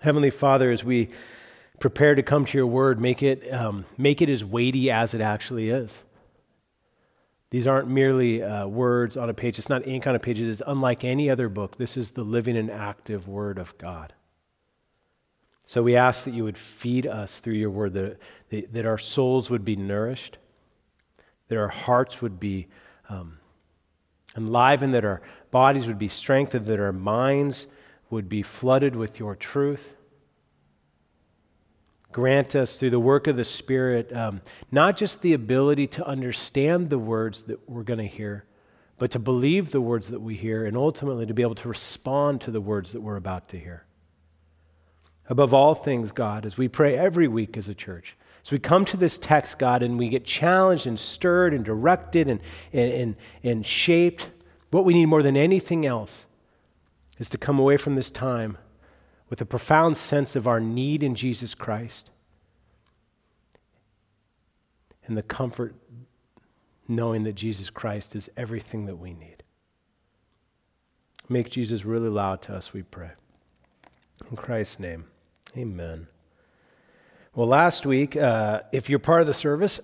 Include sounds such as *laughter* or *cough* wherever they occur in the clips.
Heavenly Father, as we prepare to come to your word, make it, um, make it as weighty as it actually is. These aren't merely uh, words on a page. It's not ink on a page. It's unlike any other book. This is the living and active Word of God. So we ask that you would feed us through your Word, that, that our souls would be nourished, that our hearts would be um, enlivened, that our bodies would be strengthened, that our minds would be flooded with your truth. Grant us through the work of the Spirit um, not just the ability to understand the words that we're going to hear, but to believe the words that we hear and ultimately to be able to respond to the words that we're about to hear. Above all things, God, as we pray every week as a church, as we come to this text, God, and we get challenged and stirred and directed and, and, and, and shaped, what we need more than anything else is to come away from this time with a profound sense of our need in Jesus Christ and the comfort knowing that Jesus Christ is everything that we need. Make Jesus really loud to us, we pray. In Christ's name, amen. Well, last week, uh, if you're part of the service,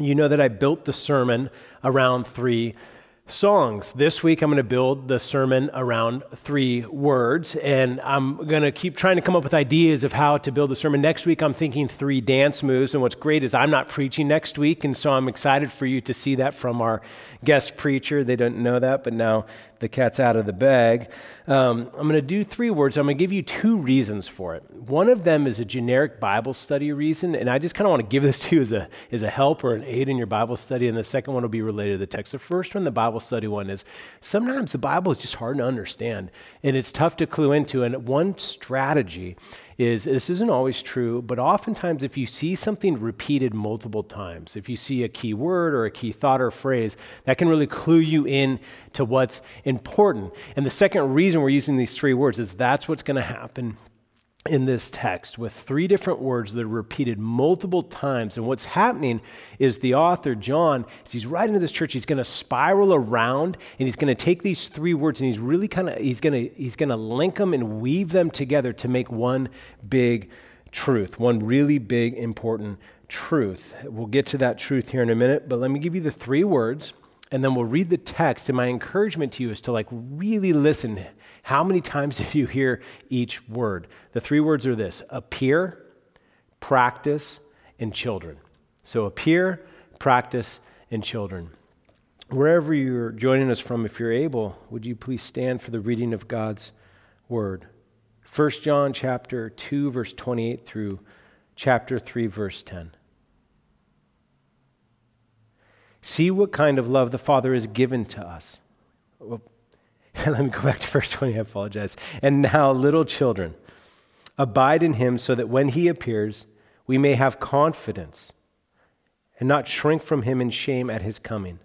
you know that I built the sermon around three songs. This week, I'm going to build the sermon around three words, and I'm going to keep trying to come up with ideas of how to build the sermon. Next week, I'm thinking three dance moves, and what's great is I'm not preaching next week, and so I'm excited for you to see that from our guest preacher. They don't know that, but now the cat's out of the bag. Um, I'm going to do three words. I'm going to give you two reasons for it. One of them is a generic Bible study reason, and I just kind of want to give this to you as a, as a help or an aid in your Bible study. And the second one will be related to the text. The first one, the Bible study one, is sometimes the Bible is just hard to understand, and it's tough to clue into. And one strategy is this isn't always true, but oftentimes if you see something repeated multiple times, if you see a key word or a key thought or phrase, that can really clue you in to what's important. And the second reason we're using these three words is that's what's going to happen in this text with three different words that are repeated multiple times. And what's happening is the author, John, as he's writing to this church, he's going to spiral around and he's going to take these three words and he's really kind of, he's going to, he's going to link them and weave them together to make one big truth, one really big, important truth. We'll get to that truth here in a minute, but let me give you the three words and then we'll read the text. And my encouragement to you is to like really listen. How many times *laughs* do you hear each word? The three words are this appear, practice, and children. So appear, practice, and children. Wherever you're joining us from, if you're able, would you please stand for the reading of God's word? 1 John chapter 2 verse 28 through chapter 3 verse 10. See what kind of love the Father has given to us. *laughs* Let me go back to verse 20, I apologize. And now, little children, abide in him so that when he appears, we may have confidence and not shrink from him in shame at his coming.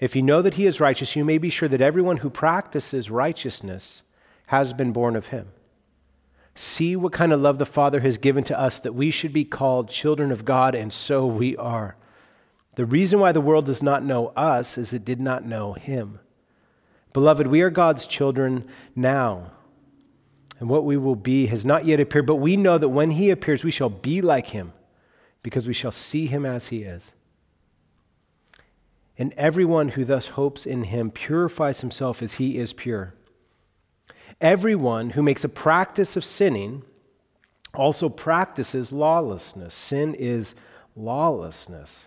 If you know that he is righteous, you may be sure that everyone who practices righteousness has been born of him. See what kind of love the Father has given to us that we should be called children of God, and so we are. The reason why the world does not know us is it did not know him. Beloved, we are God's children now. And what we will be has not yet appeared, but we know that when he appears, we shall be like him because we shall see him as he is. And everyone who thus hopes in him purifies himself as he is pure. Everyone who makes a practice of sinning also practices lawlessness. Sin is lawlessness.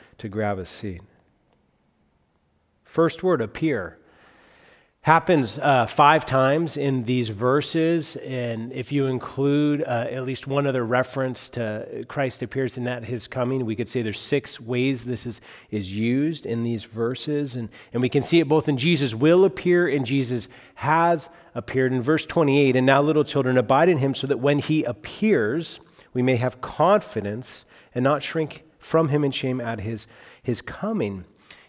to grab a seat. First word, appear happens uh, five times in these verses and if you include uh, at least one other reference to christ appears in that his coming we could say there's six ways this is, is used in these verses and, and we can see it both in jesus will appear and jesus has appeared in verse 28 and now little children abide in him so that when he appears we may have confidence and not shrink from him in shame at his, his coming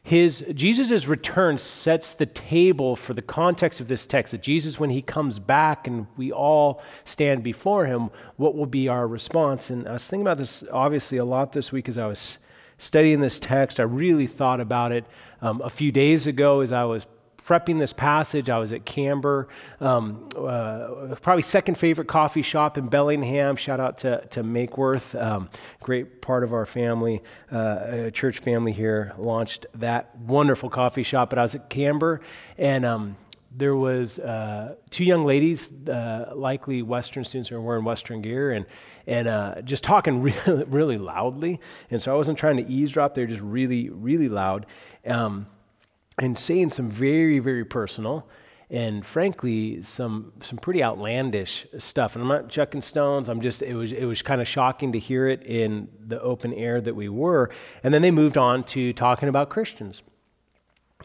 his Jesus' return sets the table for the context of this text that Jesus, when he comes back and we all stand before him, what will be our response? And I was thinking about this obviously a lot this week as I was studying this text. I really thought about it um, a few days ago as I was prepping this passage, I was at Camber, um, uh, probably second favorite coffee shop in Bellingham. Shout out to, to Makeworth, um, great part of our family, uh, church family here, launched that wonderful coffee shop. But I was at Camber, and um, there was uh, two young ladies, uh, likely Western students who were wearing Western gear, and and uh, just talking *laughs* really, really loudly. And so I wasn't trying to eavesdrop; they're just really, really loud. Um, and saying some very, very personal and frankly some some pretty outlandish stuff. And I'm not chucking stones. I'm just it was it was kind of shocking to hear it in the open air that we were. And then they moved on to talking about Christians,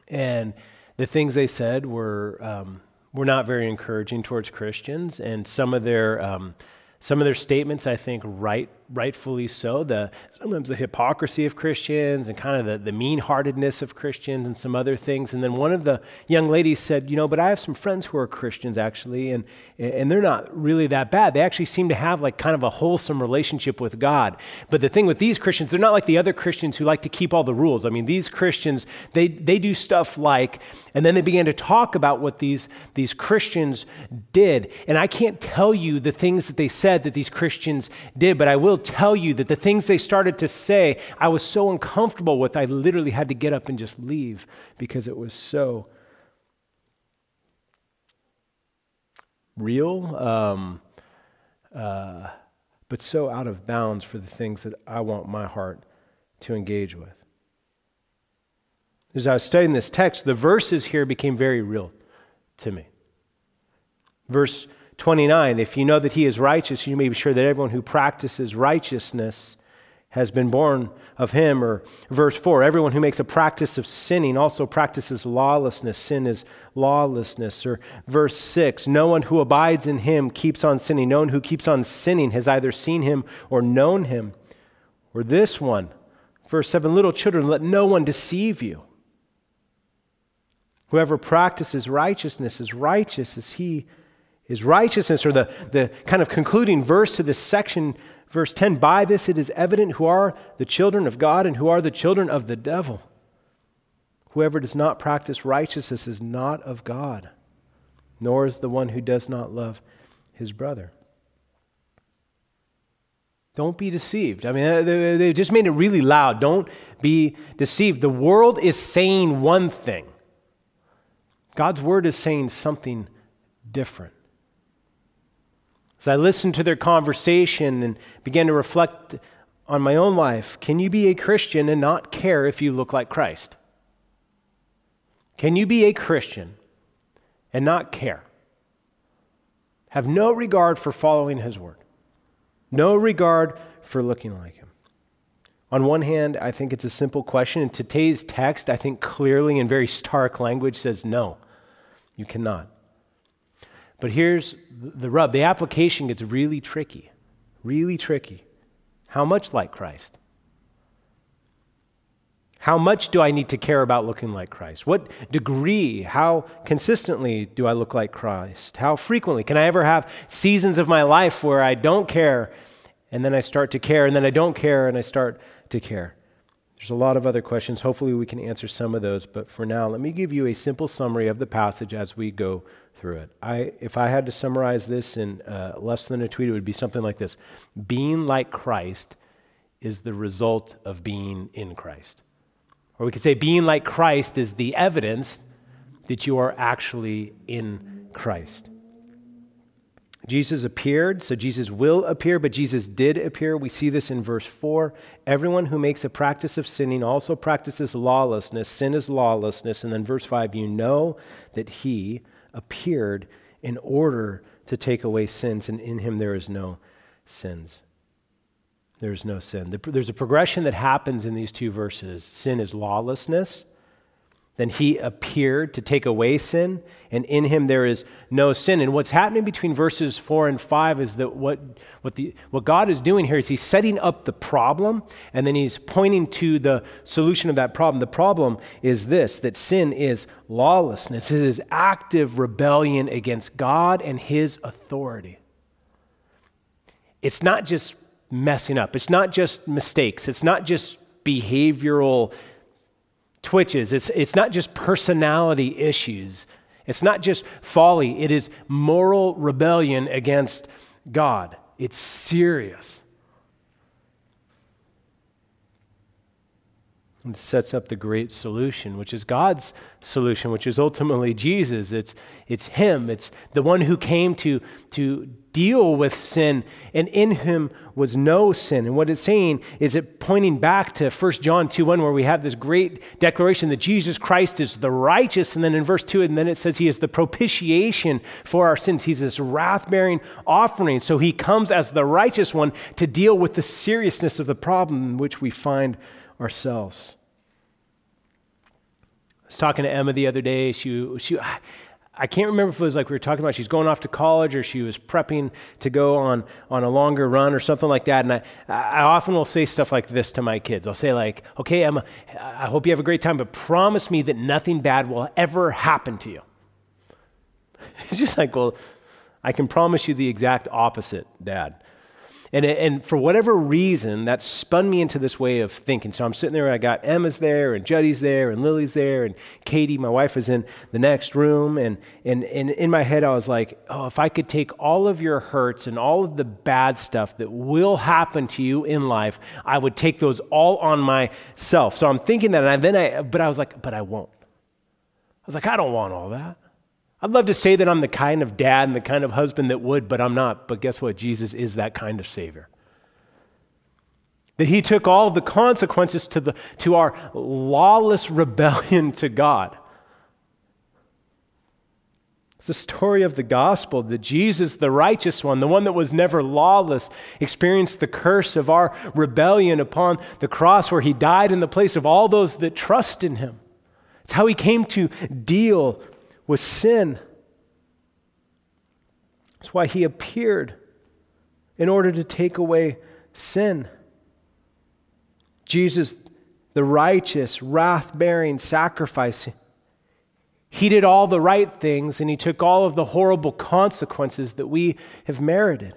and the things they said were um, were not very encouraging towards Christians, and some of their um, some of their statements, I think, right rightfully so, the, sometimes the hypocrisy of Christians and kind of the, the mean heartedness of Christians and some other things. And then one of the young ladies said, You know, but I have some friends who are Christians actually, and, and they're not really that bad. They actually seem to have like kind of a wholesome relationship with God. But the thing with these Christians, they're not like the other Christians who like to keep all the rules. I mean, these Christians, they, they do stuff like, and then they began to talk about what these, these Christians did. And I can't tell you the things that they said that these Christians did, but I will will tell you that the things they started to say, I was so uncomfortable with, I literally had to get up and just leave because it was so real, um, uh, but so out of bounds for the things that I want my heart to engage with. As I was studying this text, the verses here became very real to me. Verse 29 If you know that he is righteous, you may be sure that everyone who practices righteousness has been born of him. Or verse 4 Everyone who makes a practice of sinning also practices lawlessness. Sin is lawlessness. Or verse 6 No one who abides in him keeps on sinning. No one who keeps on sinning has either seen him or known him. Or this one, verse 7 Little children, let no one deceive you. Whoever practices righteousness is righteous as he is righteousness, or the, the kind of concluding verse to this section, verse 10 By this it is evident who are the children of God and who are the children of the devil. Whoever does not practice righteousness is not of God, nor is the one who does not love his brother. Don't be deceived. I mean, uh, they just made it really loud. Don't be deceived. The world is saying one thing, God's word is saying something different. As I listened to their conversation and began to reflect on my own life, can you be a Christian and not care if you look like Christ? Can you be a Christian and not care? Have no regard for following His word, no regard for looking like Him. On one hand, I think it's a simple question. And today's text, I think clearly in very stark language says no, you cannot. But here's the rub the application gets really tricky, really tricky. How much like Christ? How much do I need to care about looking like Christ? What degree, how consistently do I look like Christ? How frequently? Can I ever have seasons of my life where I don't care and then I start to care and then I don't care and I start to care? There's a lot of other questions. Hopefully, we can answer some of those. But for now, let me give you a simple summary of the passage as we go through it. I, if I had to summarize this in uh, less than a tweet, it would be something like this Being like Christ is the result of being in Christ. Or we could say, being like Christ is the evidence that you are actually in Christ. Jesus appeared, so Jesus will appear, but Jesus did appear. We see this in verse 4. Everyone who makes a practice of sinning also practices lawlessness. Sin is lawlessness. And then verse 5 you know that he appeared in order to take away sins, and in him there is no sins. There is no sin. There's a progression that happens in these two verses sin is lawlessness. Then he appeared to take away sin, and in him there is no sin. And what's happening between verses four and five is that what, what, the, what God is doing here is he's setting up the problem, and then he's pointing to the solution of that problem. The problem is this that sin is lawlessness, it is active rebellion against God and his authority. It's not just messing up, it's not just mistakes, it's not just behavioral twitches. It's, it's not just personality issues, it's not just folly, it is moral rebellion against God. It's serious. And it sets up the great solution, which is God's solution, which is ultimately Jesus. It's, it's Him. It's the one who came to, to deal with sin, and in him was no sin. And what it's saying is it pointing back to 1 John 2 1, where we have this great declaration that Jesus Christ is the righteous. And then in verse 2, and then it says he is the propitiation for our sins. He's this wrath bearing offering. So he comes as the righteous one to deal with the seriousness of the problem in which we find ourselves. I was talking to Emma the other day. She, she, I can't remember if it was like we were talking about she's going off to college or she was prepping to go on, on a longer run or something like that. And I, I often will say stuff like this to my kids. I'll say, like, okay, Emma, I hope you have a great time, but promise me that nothing bad will ever happen to you. *laughs* It's just like, well, I can promise you the exact opposite, Dad. And, and for whatever reason, that spun me into this way of thinking. So I'm sitting there, I got Emma's there, and Judy's there, and Lily's there, and Katie, my wife, is in the next room. And, and, and in my head, I was like, oh, if I could take all of your hurts and all of the bad stuff that will happen to you in life, I would take those all on myself. So I'm thinking that, and then I, but I was like, but I won't. I was like, I don't want all that. I'd love to say that I'm the kind of dad and the kind of husband that would, but I'm not. But guess what? Jesus is that kind of Savior. That He took all the consequences to, the, to our lawless *laughs* rebellion to God. It's the story of the gospel that Jesus, the righteous one, the one that was never lawless, experienced the curse of our rebellion upon the cross where He died in the place of all those that trust in Him. It's how He came to deal with sin. That's why he appeared in order to take away sin. Jesus, the righteous, wrath bearing sacrifice, he did all the right things and he took all of the horrible consequences that we have merited.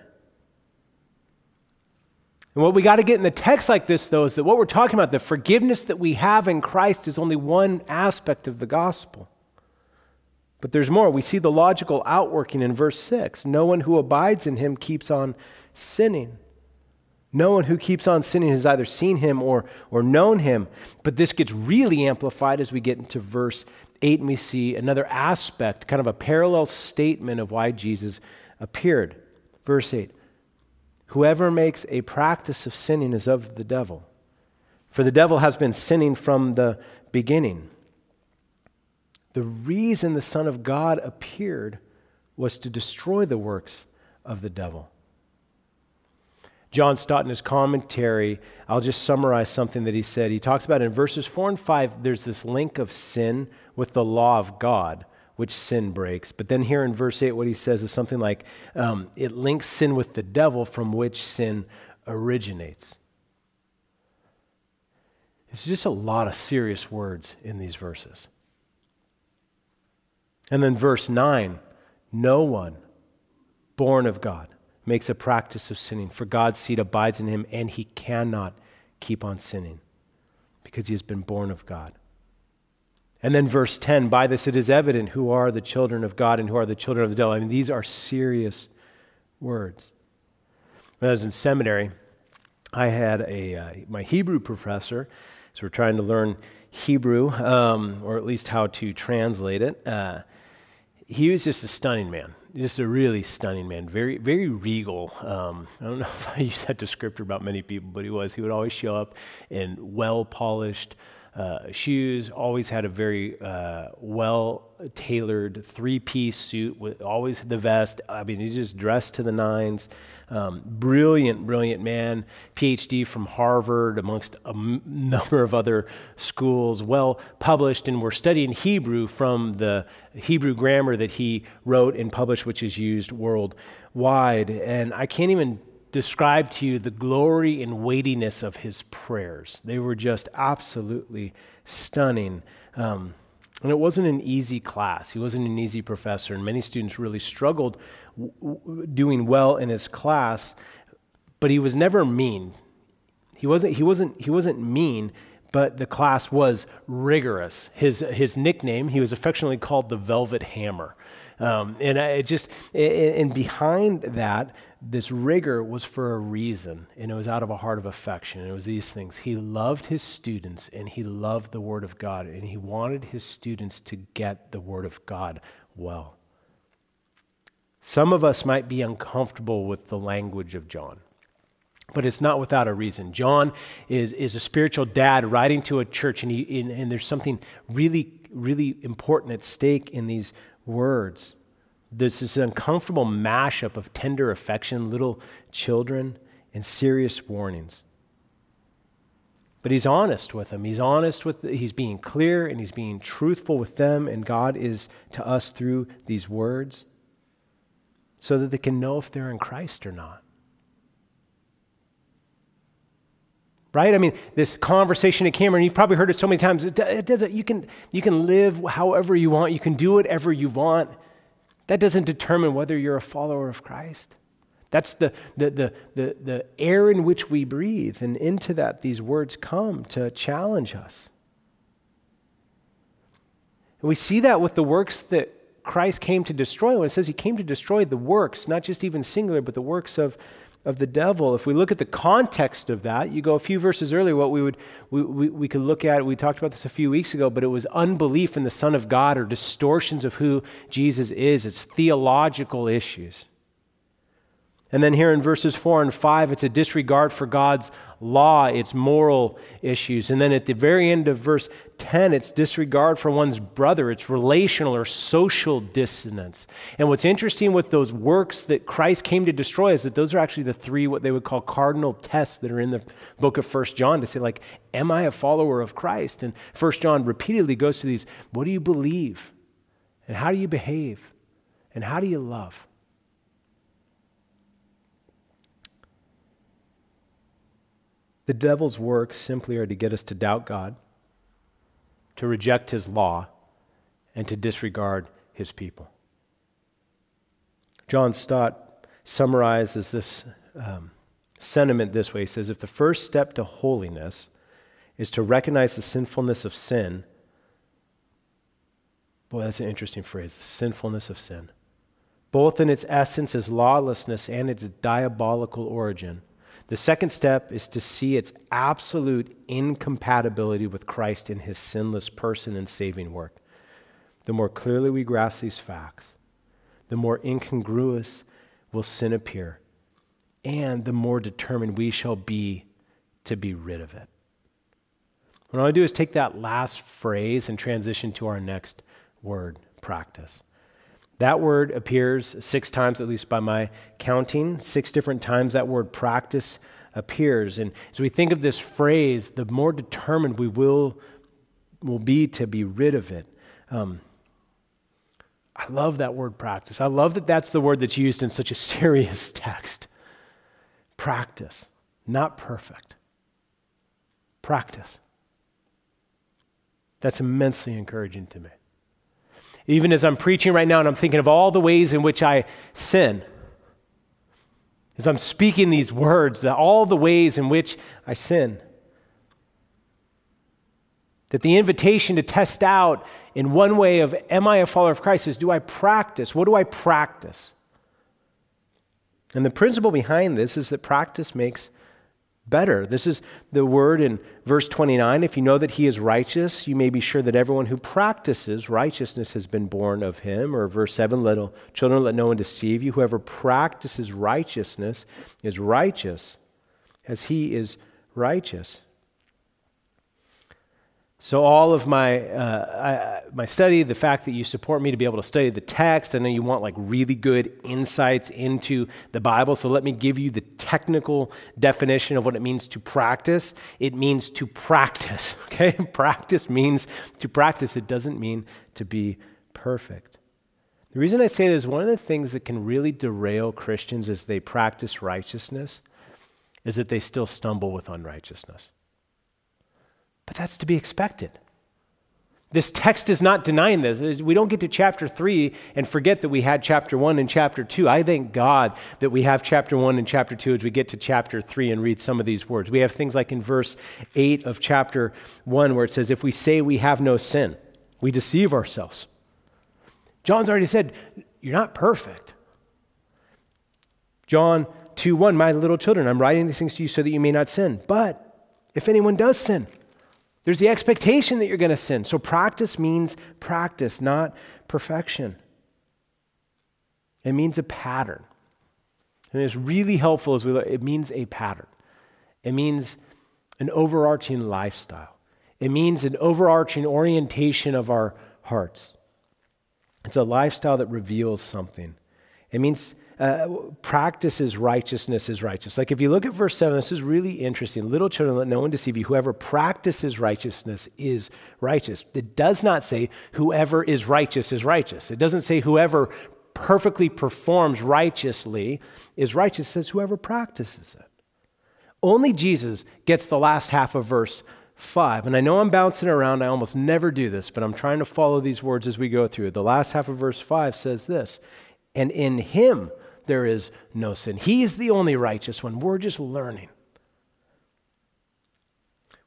And what we got to get in the text like this, though, is that what we're talking about, the forgiveness that we have in Christ, is only one aspect of the gospel. But there's more. We see the logical outworking in verse 6. No one who abides in him keeps on sinning. No one who keeps on sinning has either seen him or, or known him. But this gets really amplified as we get into verse 8 and we see another aspect, kind of a parallel statement of why Jesus appeared. Verse 8 Whoever makes a practice of sinning is of the devil, for the devil has been sinning from the beginning. The reason the Son of God appeared was to destroy the works of the devil. John Stott, in his commentary, I'll just summarize something that he said. He talks about in verses 4 and 5, there's this link of sin with the law of God, which sin breaks. But then here in verse 8, what he says is something like um, it links sin with the devil from which sin originates. It's just a lot of serious words in these verses. And then verse 9 no one born of God makes a practice of sinning, for God's seed abides in him, and he cannot keep on sinning because he has been born of God. And then verse 10 by this it is evident who are the children of God and who are the children of the devil. I mean, these are serious words. When I was in seminary, I had a, uh, my Hebrew professor, so we're trying to learn Hebrew, um, or at least how to translate it. Uh, he was just a stunning man, just a really stunning man, very, very regal. Um, I don't *laughs* know if I use that descriptor about many people, but he was. He would always show up in well polished uh, shoes, always had a very uh, well tailored three piece suit with always the vest. I mean, he just dressed to the nines. Um, brilliant, brilliant man, PhD from Harvard, amongst a m- number of other schools, well published, and we're studying Hebrew from the Hebrew grammar that he wrote and published, which is used worldwide. And I can't even describe to you the glory and weightiness of his prayers. They were just absolutely stunning. Um, and it wasn't an easy class. He wasn't an easy professor, and many students really struggled w- doing well in his class. But he was never mean. He wasn't. He wasn't. He wasn't mean. But the class was rigorous. His his nickname. He was affectionately called the Velvet Hammer. Um, and it just and behind that this rigor was for a reason, and it was out of a heart of affection. It was these things. He loved his students, and he loved the Word of God, and he wanted his students to get the Word of God well. Some of us might be uncomfortable with the language of John, but it's not without a reason. John is, is a spiritual dad writing to a church, and, he, and, and there's something really, really important at stake in these words. There's this uncomfortable mashup of tender affection, little children, and serious warnings. But he's honest with them. He's honest with, he's being clear and he's being truthful with them, and God is to us through these words so that they can know if they're in Christ or not. Right? I mean, this conversation at Camber, you've probably heard it so many times. It, it doesn't, you, can, you can live however you want, you can do whatever you want. That doesn't determine whether you're a follower of Christ. That's the, the, the, the, the air in which we breathe. And into that, these words come to challenge us. And we see that with the works that Christ came to destroy. When it says he came to destroy the works, not just even singular, but the works of of the devil. If we look at the context of that, you go a few verses earlier, what we would we, we, we could look at, we talked about this a few weeks ago, but it was unbelief in the Son of God or distortions of who Jesus is. It's theological issues. And then here in verses 4 and 5, it's a disregard for God's law, it's moral issues. And then at the very end of verse 10, it's disregard for one's brother, it's relational or social dissonance. And what's interesting with those works that Christ came to destroy is that those are actually the three, what they would call cardinal tests that are in the book of First John to say, like, am I a follower of Christ? And First John repeatedly goes to these what do you believe? And how do you behave? And how do you love? The devil's works simply are to get us to doubt God, to reject his law, and to disregard his people. John Stott summarizes this um, sentiment this way He says, If the first step to holiness is to recognize the sinfulness of sin, boy, that's an interesting phrase the sinfulness of sin, both in its essence as lawlessness and its diabolical origin the second step is to see its absolute incompatibility with Christ in his sinless person and saving work. The more clearly we grasp these facts, the more incongruous will sin appear, and the more determined we shall be to be rid of it. What I want to do is take that last phrase and transition to our next word practice. That word appears six times, at least by my counting. Six different times that word practice appears. And as we think of this phrase, the more determined we will, will be to be rid of it. Um, I love that word practice. I love that that's the word that's used in such a *laughs* serious text. Practice, not perfect. Practice. That's immensely encouraging to me. Even as I'm preaching right now and I'm thinking of all the ways in which I sin, as I'm speaking these words, that all the ways in which I sin. That the invitation to test out in one way of, am I a follower of Christ, is do I practice? What do I practice? And the principle behind this is that practice makes better. This is the word in verse 29. If you know that he is righteous, you may be sure that everyone who practices righteousness has been born of him. Or verse 7, little children, let no one deceive you. Whoever practices righteousness is righteous as he is righteous. So, all of my, uh, I, my study, the fact that you support me to be able to study the text, I know you want like really good insights into the Bible. So, let me give you the technical definition of what it means to practice. It means to practice, *laughs* okay? practice means to practice, it doesn't mean to be perfect. The reason I say this, one of the things that can really derail Christians as they practice righteousness is that they still stumble with unrighteousness. But that's to be expected. This text is not denying this. We don't get to chapter 3 and forget that we had chapter 1 and chapter 2. I thank God that we have chapter 1 and chapter 2 as we get to chapter 3 and read some of these words. We have things like in verse 8 of chapter 1 where it says, If we say we have no sin, we deceive ourselves. John's already said, You're not perfect. John 2 1, My little children, I'm writing these things to you so that you may not sin. But if anyone does sin, there's the expectation that you're going to sin. So practice means practice, not perfection. It means a pattern. And it's really helpful as we look, it means a pattern. It means an overarching lifestyle. It means an overarching orientation of our hearts. It's a lifestyle that reveals something. It means uh, practices righteousness is righteous. Like if you look at verse 7, this is really interesting. Little children, let no one deceive you. Whoever practices righteousness is righteous. It does not say whoever is righteous is righteous. It doesn't say whoever perfectly performs righteously is righteous. It says whoever practices it. Only Jesus gets the last half of verse 5. And I know I'm bouncing around. I almost never do this, but I'm trying to follow these words as we go through. The last half of verse 5 says this And in him there is no sin. He's the only righteous one. We're just learning.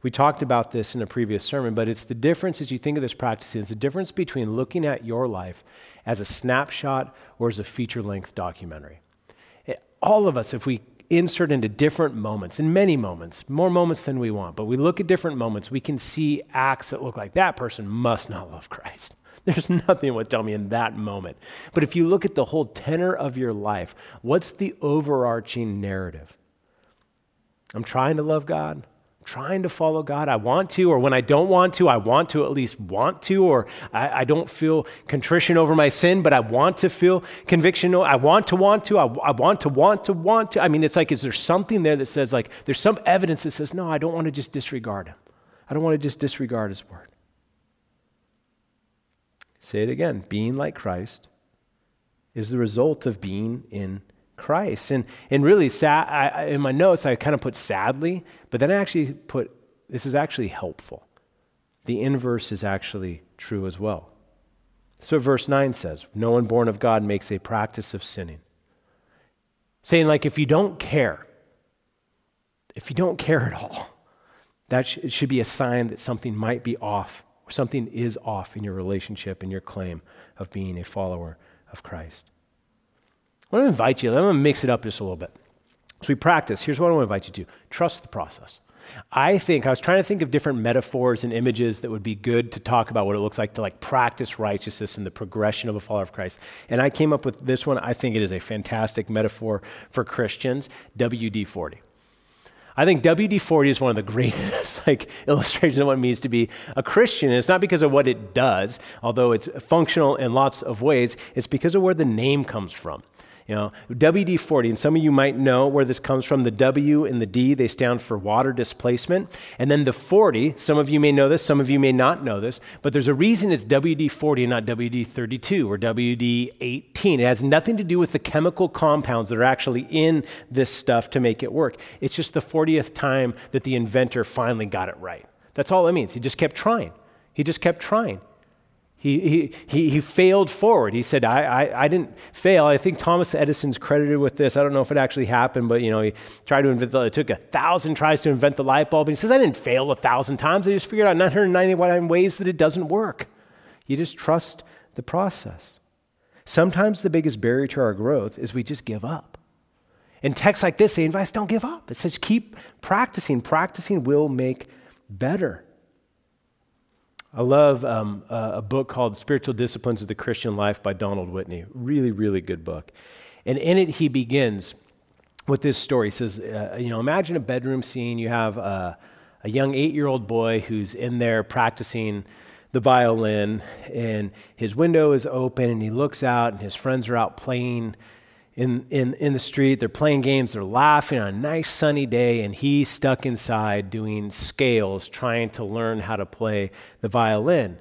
We talked about this in a previous sermon, but it's the difference as you think of this practice, it's the difference between looking at your life as a snapshot or as a feature length documentary. All of us, if we insert into different moments, in many moments, more moments than we want, but we look at different moments, we can see acts that look like that person must not love Christ. *laughs* There's nothing that would tell me in that moment. But if you look at the whole tenor of your life, what's the overarching narrative? I'm trying to love God. I'm trying to follow God. I want to, or when I don't want to, I want to at least want to, or I, I don't feel contrition over my sin, but I want to feel conviction. I want to want to. I, I want to want to want to. I mean, it's like, is there something there that says, like, there's some evidence that says, no, I don't want to just disregard him. I don't want to just disregard his word. Say it again being like Christ is the result of being in Christ. And, and really, sad, I, in my notes, I kind of put sadly, but then I actually put this is actually helpful. The inverse is actually true as well. So, verse 9 says, No one born of God makes a practice of sinning. Saying, like, if you don't care, if you don't care at all, that sh- should be a sign that something might be off something is off in your relationship and your claim of being a follower of Christ. I want to invite you, I'm going to mix it up just a little bit. So we practice. Here's what I want to invite you to trust the process. I think I was trying to think of different metaphors and images that would be good to talk about what it looks like to like practice righteousness and the progression of a follower of Christ. And I came up with this one. I think it is a fantastic metaphor for Christians, WD 40. I think WD 40 is one of the *laughs* greatest like illustrations of what it means to be a Christian. And it's not because of what it does, although it's functional in lots of ways, it's because of where the name comes from. You know, WD 40, and some of you might know where this comes from. The W and the D, they stand for water displacement. And then the 40, some of you may know this, some of you may not know this, but there's a reason it's WD 40 and not WD 32 or WD 18. It has nothing to do with the chemical compounds that are actually in this stuff to make it work. It's just the 40th time that the inventor finally got it right. That's all it means. He just kept trying. He just kept trying. He, he, he, failed forward. He said, I, I, I, didn't fail. I think Thomas Edison's credited with this. I don't know if it actually happened, but you know, he tried to invent the, it took a thousand tries to invent the light bulb. And he says, I didn't fail a thousand times. I just figured out 999 ways that it doesn't work. You just trust the process. Sometimes the biggest barrier to our growth is we just give up. In texts like this, they us don't give up. It says keep practicing. Practicing will make better. I love um, a book called Spiritual Disciplines of the Christian Life by Donald Whitney. Really, really good book. And in it, he begins with this story. He says, uh, you know, imagine a bedroom scene. You have a, a young eight year old boy who's in there practicing the violin, and his window is open, and he looks out, and his friends are out playing in, in, in the street. They're playing games, they're laughing on a nice sunny day, and he's stuck inside doing scales, trying to learn how to play the violin.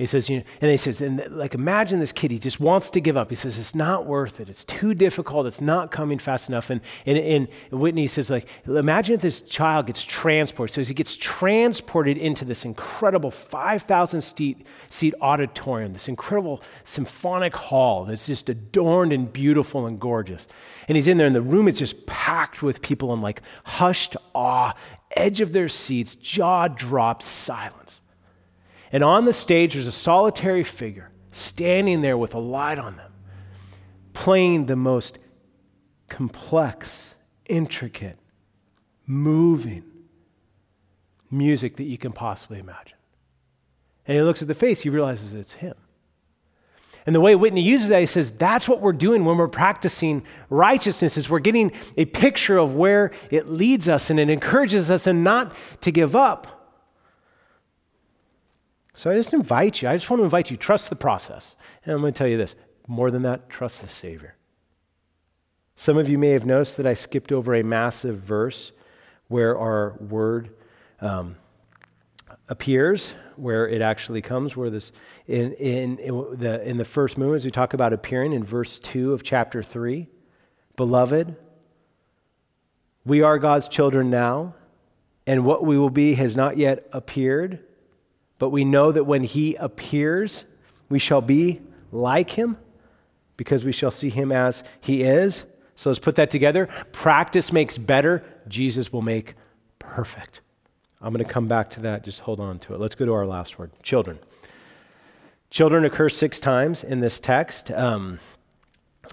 He says, you know, and he says, and like imagine this kid, he just wants to give up. He says, it's not worth it. It's too difficult. It's not coming fast enough. And, and, and Whitney says, like, imagine if this child gets transported. So he gets transported into this incredible 5,000 seat, seat auditorium, this incredible symphonic hall that's just adorned and beautiful and gorgeous. And he's in there, and the room is just packed with people in like hushed awe, edge of their seats, jaw dropped silence. And on the stage, there's a solitary figure standing there with a light on them, playing the most complex, intricate, moving music that you can possibly imagine. And he looks at the face, he realizes it's him. And the way Whitney uses that, he says, that's what we're doing when we're practicing righteousness, is we're getting a picture of where it leads us and it encourages us and not to give up. So I just invite you, I just want to invite you, trust the process. And I'm going to tell you this more than that, trust the Savior. Some of you may have noticed that I skipped over a massive verse where our word um, appears, where it actually comes, where this, in, in, in, the, in the first movement, we talk about appearing in verse 2 of chapter 3, Beloved, we are God's children now, and what we will be has not yet appeared. But we know that when he appears, we shall be like him because we shall see him as he is. So let's put that together. Practice makes better, Jesus will make perfect. I'm going to come back to that. Just hold on to it. Let's go to our last word children. Children occur six times in this text. Um,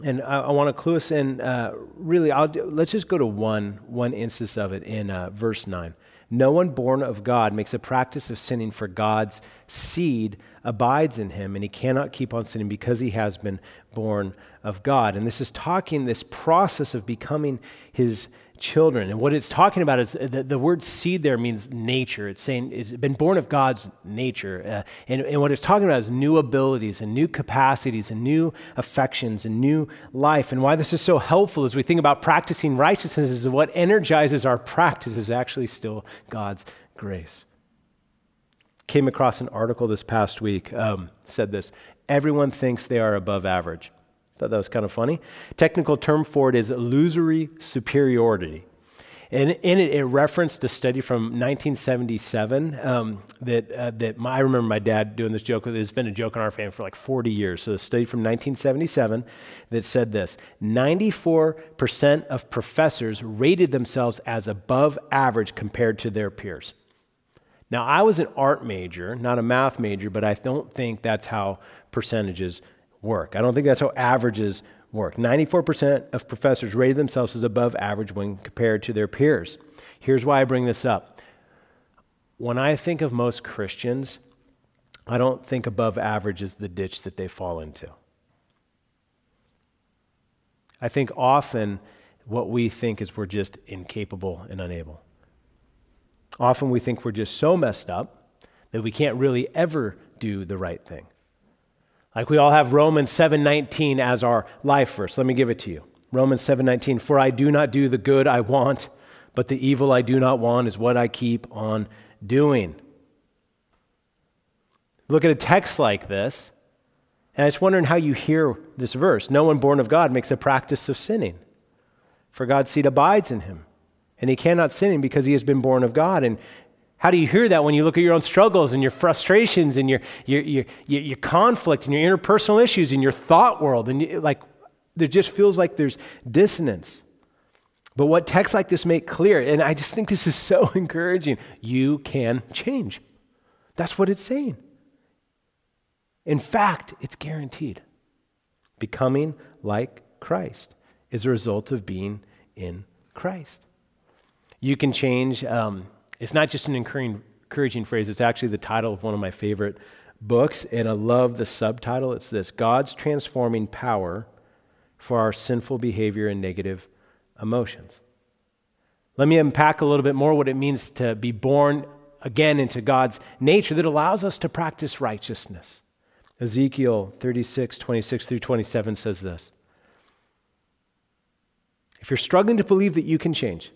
and I, I want to clue us in. Uh, really, I'll let's just go to one one instance of it in uh, verse nine. No one born of God makes a practice of sinning, for God's seed abides in him, and he cannot keep on sinning because he has been born of God. And this is talking this process of becoming his children. And what it's talking about is the, the word seed there means nature. It's saying it's been born of God's nature. Uh, and, and what it's talking about is new abilities and new capacities and new affections and new life. And why this is so helpful as we think about practicing righteousness is what energizes our practice is actually still God's grace. Came across an article this past week, um, said this everyone thinks they are above average. Thought that was kind of funny. Technical term for it is illusory superiority. And in it, it referenced a study from 1977 um, that, uh, that my, I remember my dad doing this joke. It's been a joke in our family for like 40 years. So, a study from 1977 that said this 94% of professors rated themselves as above average compared to their peers. Now, I was an art major, not a math major, but I don't think that's how percentages work. I don't think that's how averages work. 94% of professors rated themselves as above average when compared to their peers. Here's why I bring this up. When I think of most Christians, I don't think above average is the ditch that they fall into. I think often what we think is we're just incapable and unable. Often we think we're just so messed up that we can't really ever do the right thing. Like we all have Romans 7:19 as our life verse. Let me give it to you. Romans 7:19, "For I do not do the good I want, but the evil I do not want is what I keep on doing." Look at a text like this, and I was wondering how you hear this verse. No one born of God makes a practice of sinning, for God's seed abides in him, and he cannot sin because he has been born of God. And how do you hear that when you look at your own struggles and your frustrations and your, your, your, your, conflict and your interpersonal issues and your thought world? And you, like, there just feels like there's dissonance. But what texts like this make clear, and I just think this is so *laughs* encouraging, you can change. That's what it's saying. In fact, it's guaranteed. Becoming like Christ is a result of being in Christ. You can change. Um, it's not just an encouraging, phrase, it's actually the title of one of my favorite books, and I love the subtitle. It's this God's transforming power for our sinful behavior and negative emotions. Let me unpack a little bit more what it means to be born again into God's nature that allows us to practice righteousness. Ezekiel 36, 26 through 27 says this If you're struggling to believe that you can change,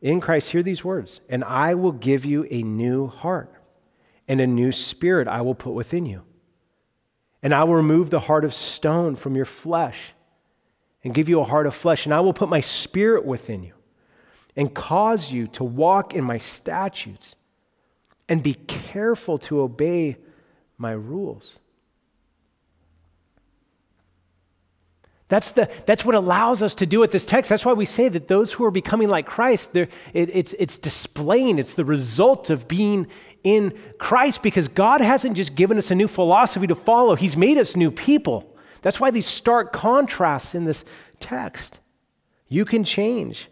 in Christ, hear these words, and I will give you a new heart, and a new spirit I will put within you. And I will remove the heart of stone from your flesh and give you a heart of flesh, and I will put my spirit within you and cause you to walk in my statutes and be careful to obey my rules. That's, the, that's what allows us to do with this text. That's why we say that those who are becoming like Christ, it, it's, it's displaying, it's the result of being in Christ because God hasn't just given us a new philosophy to follow, He's made us new people. That's why these stark contrasts in this text. You can change.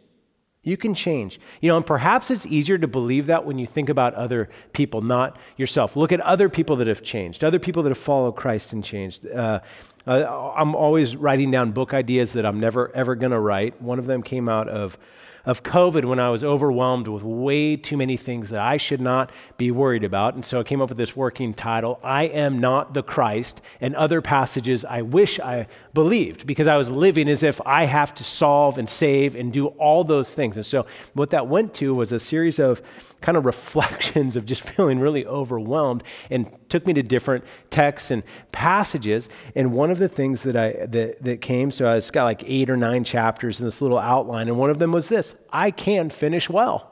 You can change. You know, and perhaps it's easier to believe that when you think about other people, not yourself. Look at other people that have changed, other people that have followed Christ and changed. Uh, uh, I'm always writing down book ideas that I'm never, ever going to write. One of them came out of of COVID when I was overwhelmed with way too many things that I should not be worried about. And so I came up with this working title I Am Not the Christ, and other passages I wish I believed because I was living as if I have to solve and save and do all those things. And so what that went to was a series of kind of *laughs* reflections of just feeling really overwhelmed and took me to different texts and passages. And one of the things that I that, that came, so it's got like eight or nine chapters in this little outline, and one of them was this: I can finish well.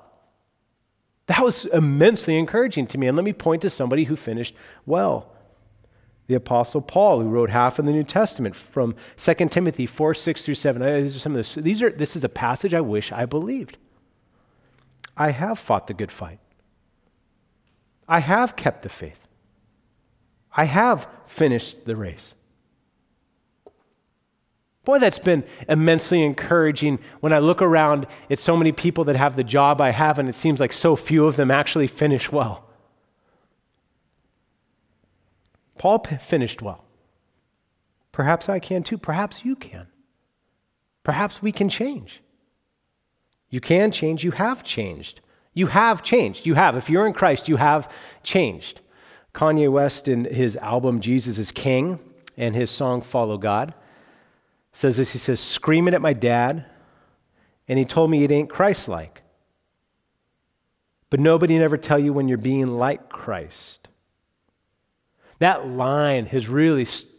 That was immensely encouraging to me. And let me point to somebody who finished well. The Apostle Paul, who wrote half of the New Testament from 2 Timothy 4, 6 through 7. Uh, these are some of this. These are, this is a passage I wish I believed. I have fought the good fight. I have kept the faith. I have finished the race. Boy, that's been immensely encouraging when I look around at so many people that have the job I have, and it seems like so few of them actually finish well. Paul p- finished well. Perhaps I can too. Perhaps you can. Perhaps we can change. You can change. You have changed. You have changed. You have. If you're in Christ, you have changed. Kanye West, in his album Jesus is King and his song Follow God, says this He says, Screaming at my dad, and he told me it ain't Christ like. But nobody never tell you when you're being like Christ. That line has really st-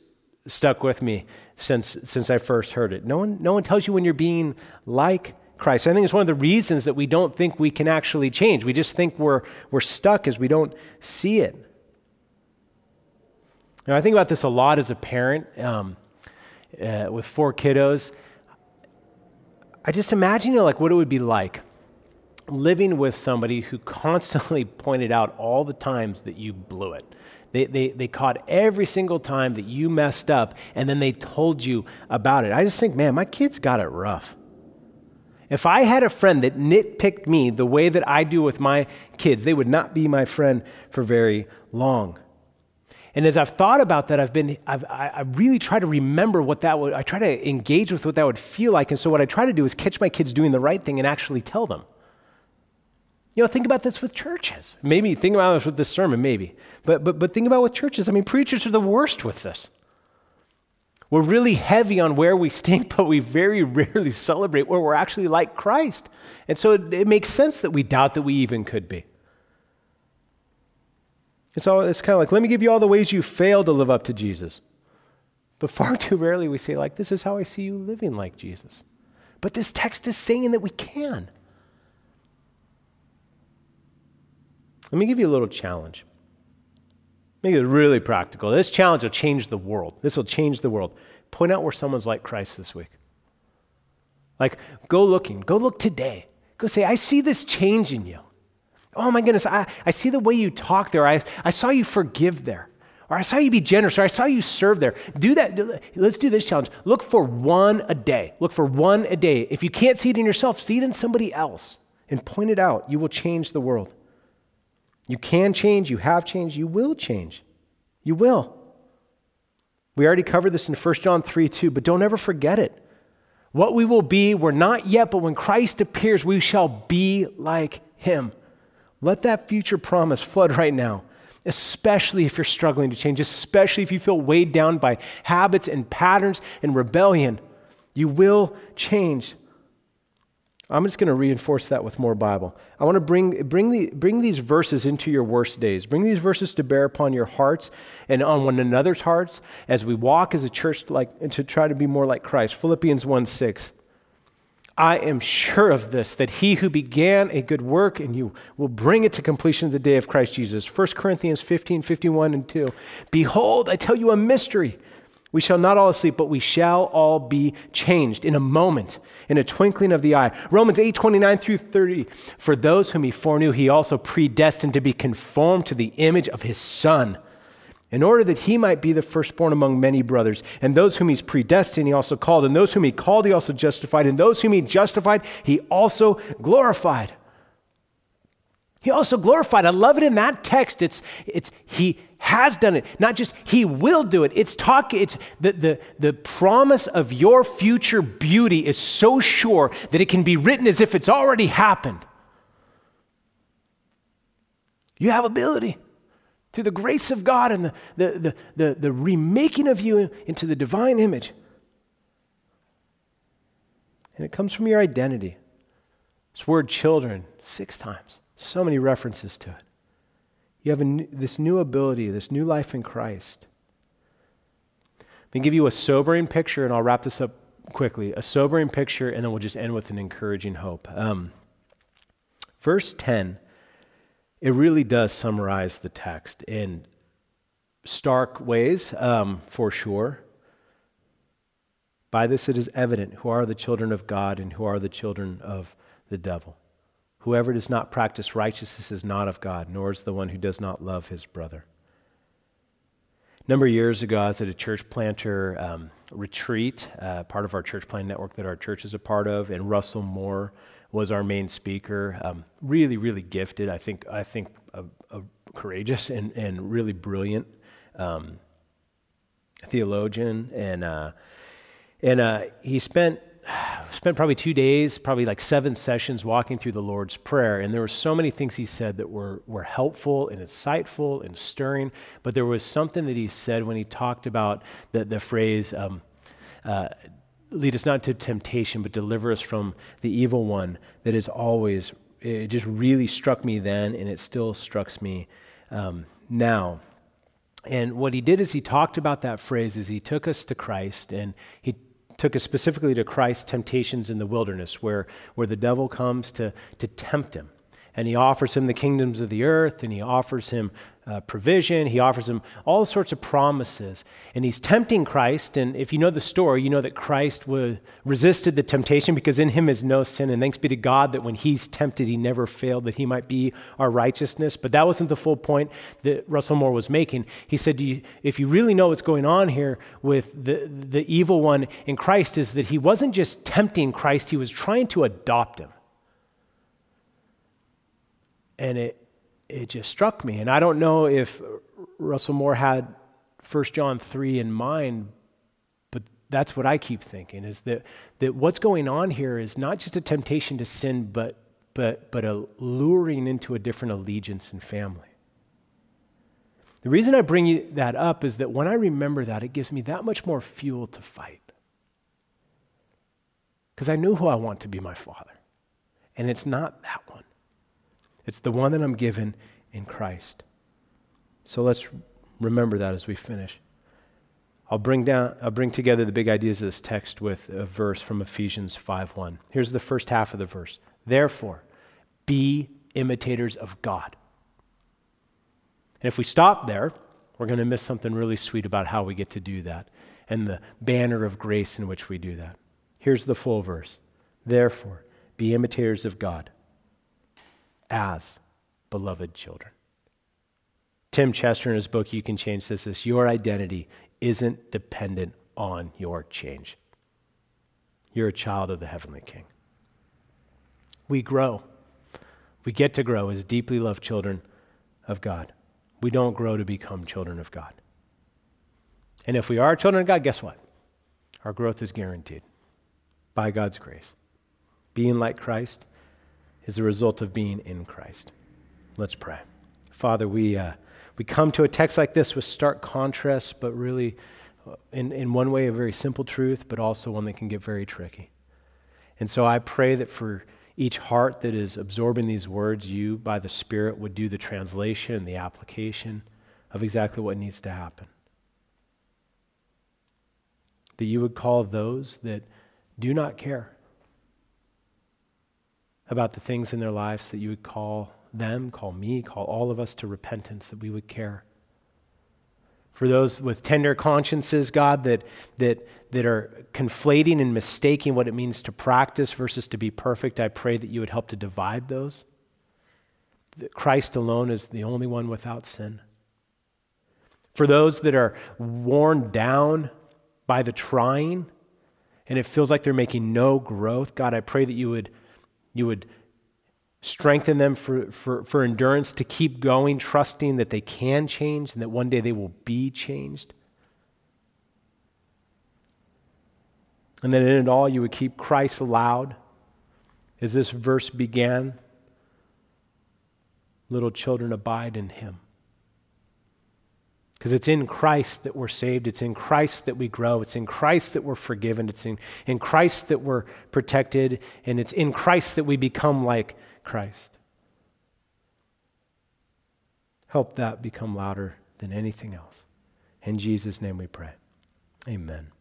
stuck with me since, since I first heard it. No one, no one tells you when you're being like Christ. I think it's one of the reasons that we don't think we can actually change. We just think we're, we're stuck as we don't see it. Now, I think about this a lot as a parent um, uh, with four kiddos. I just imagine, you know, like what it would be like living with somebody who *laughs* constantly pointed out all the times that you blew it. They, they, they caught every single time that you messed up, and then they told you about it. I just think, man, my kids got it rough. If I had a friend that nitpicked me the way that I do with my kids, they would not be my friend for very long. And as I've thought about that, I've been, I've, I really try to remember what that would, I try to engage with what that would feel like. And so what I try to do is catch my kids doing the right thing and actually tell them. You know, think about this with churches. Maybe think about this with this sermon, maybe. But, but, but think about with churches. I mean, preachers are the worst with this. We're really heavy on where we stink, *laughs* but we very rarely *laughs* celebrate where we're actually like Christ. And so it, it makes sense that we doubt that we even could be. It's, it's kind of like, let me give you all the ways you fail to live up to Jesus. But far too rarely we say, like, this is how I see you living like Jesus. But this text is saying that we can. Let me give you a little challenge. Make it really practical. This challenge will change the world. This will change the world. Point out where someone's like Christ this week. Like, go looking. Go look today. Go say, I see this change in you. Oh my goodness, I, I see the way you talk there. I, I saw you forgive there. Or I saw you be generous, or I saw you serve there. Do that. Let's do this challenge. Look for one a day. Look for one a day. If you can't see it in yourself, see it in somebody else and point it out. You will change the world. You can change, you have changed, you will change. You will. We already covered this in 1 John 3 2, but don't ever forget it. What we will be, we're not yet, but when Christ appears, we shall be like him. Let that future promise flood right now, especially if you're struggling to change, especially if you feel weighed down by habits and patterns and rebellion. You will change. I'm just going to reinforce that with more Bible. I want to bring, bring, the, bring these verses into your worst days. Bring these verses to bear upon your hearts and on one another's hearts as we walk as a church like, to try to be more like Christ. Philippians 1 6. I am sure of this, that he who began a good work in you will bring it to completion of the day of Christ Jesus. 1 Corinthians 15 51 and 2. Behold, I tell you a mystery. We shall not all sleep, but we shall all be changed in a moment, in a twinkling of the eye. Romans 8, 29 through 30. For those whom he foreknew, he also predestined to be conformed to the image of his Son, in order that he might be the firstborn among many brothers. And those whom he's predestined, he also called. And those whom he called, he also justified. And those whom he justified, he also glorified. He also glorified. I love it in that text. It's, it's he has done it, not just he will do it. It's talk, it's the, the, the promise of your future beauty is so sure that it can be written as if it's already happened. You have ability through the grace of God and the, the, the, the, the remaking of you into the divine image. And it comes from your identity. This word children, six times. So many references to it. You have a, this new ability, this new life in Christ. Let me give you a sobering picture, and I'll wrap this up quickly. A sobering picture, and then we'll just end with an encouraging hope. Um, verse 10, it really does summarize the text in stark ways, um, for sure. By this it is evident who are the children of God and who are the children of the devil. Whoever does not practice righteousness is not of God, nor is the one who does not love his brother. A number of years ago, I was at a church planter um, retreat, uh, part of our church plan network that our church is a part of, and Russell Moore was our main speaker. Um, really, really gifted. I think, I think a, a courageous and, and really brilliant um, theologian. And, uh, and uh, he spent spent probably two days, probably like seven sessions walking through the Lord's Prayer. And there were so many things he said that were, were helpful and insightful and stirring. But there was something that he said when he talked about the, the phrase, um, uh, lead us not to temptation, but deliver us from the evil one, that is always, it just really struck me then, and it still strikes me um, now. And what he did is he talked about that phrase as he took us to Christ and he took us specifically to Christ's temptations in the wilderness, where, where the devil comes to, to tempt him. And he offers him the kingdoms of the earth, and he offers him uh, provision. He offers him all sorts of promises. And he's tempting Christ. And if you know the story, you know that Christ resisted the temptation because in him is no sin. And thanks be to God that when he's tempted, he never failed, that he might be our righteousness. But that wasn't the full point that Russell Moore was making. He said, you, if you really know what's going on here with the, the evil one in Christ, is that he wasn't just tempting Christ, he was trying to adopt him. And it, it just struck me. And I don't know if Russell Moore had 1 John 3 in mind, but that's what I keep thinking is that, that what's going on here is not just a temptation to sin, but, but, but a luring into a different allegiance and family. The reason I bring that up is that when I remember that, it gives me that much more fuel to fight. Because I know who I want to be my father. And it's not that one. It's the one that I'm given in Christ. So let's remember that as we finish. I'll bring down I'll bring together the big ideas of this text with a verse from Ephesians 5:1. Here's the first half of the verse. Therefore, be imitators of God. And if we stop there, we're going to miss something really sweet about how we get to do that and the banner of grace in which we do that. Here's the full verse. Therefore, be imitators of God as beloved children. Tim Chester in his book, You Can Change, says this Your identity isn't dependent on your change. You're a child of the Heavenly King. We grow. We get to grow as deeply loved children of God. We don't grow to become children of God. And if we are children of God, guess what? Our growth is guaranteed by God's grace. Being like Christ is a result of being in Christ. Let's pray. Father, we, uh, we come to a text like this with stark contrast, but really, uh, in, in one way, a very simple truth, but also one that can get very tricky. And so I pray that for each heart that is absorbing these words, you, by the Spirit, would do the translation and the application of exactly what needs to happen. That you would call those that do not care about the things in their lives, that you would call them, call me, call all of us to repentance, that we would care. For those with tender consciences, God, that, that, that are conflating and mistaking what it means to practice versus to be perfect, I pray that you would help to divide those. That Christ alone is the only one without sin. For those that are worn down by the trying and it feels like they're making no growth, God, I pray that you would, you would strengthen them for, for, for endurance to keep going, trusting that they can change and that one day they will be changed. And that in it all, you would keep Christ loud. As this verse began, little children abide in him. Because it's in Christ that we're saved. It's in Christ that we grow. It's in Christ that we're forgiven. It's in, in Christ that we're protected. And it's in Christ that we become like Christ. Help that become louder than anything else. In Jesus' name we pray. Amen.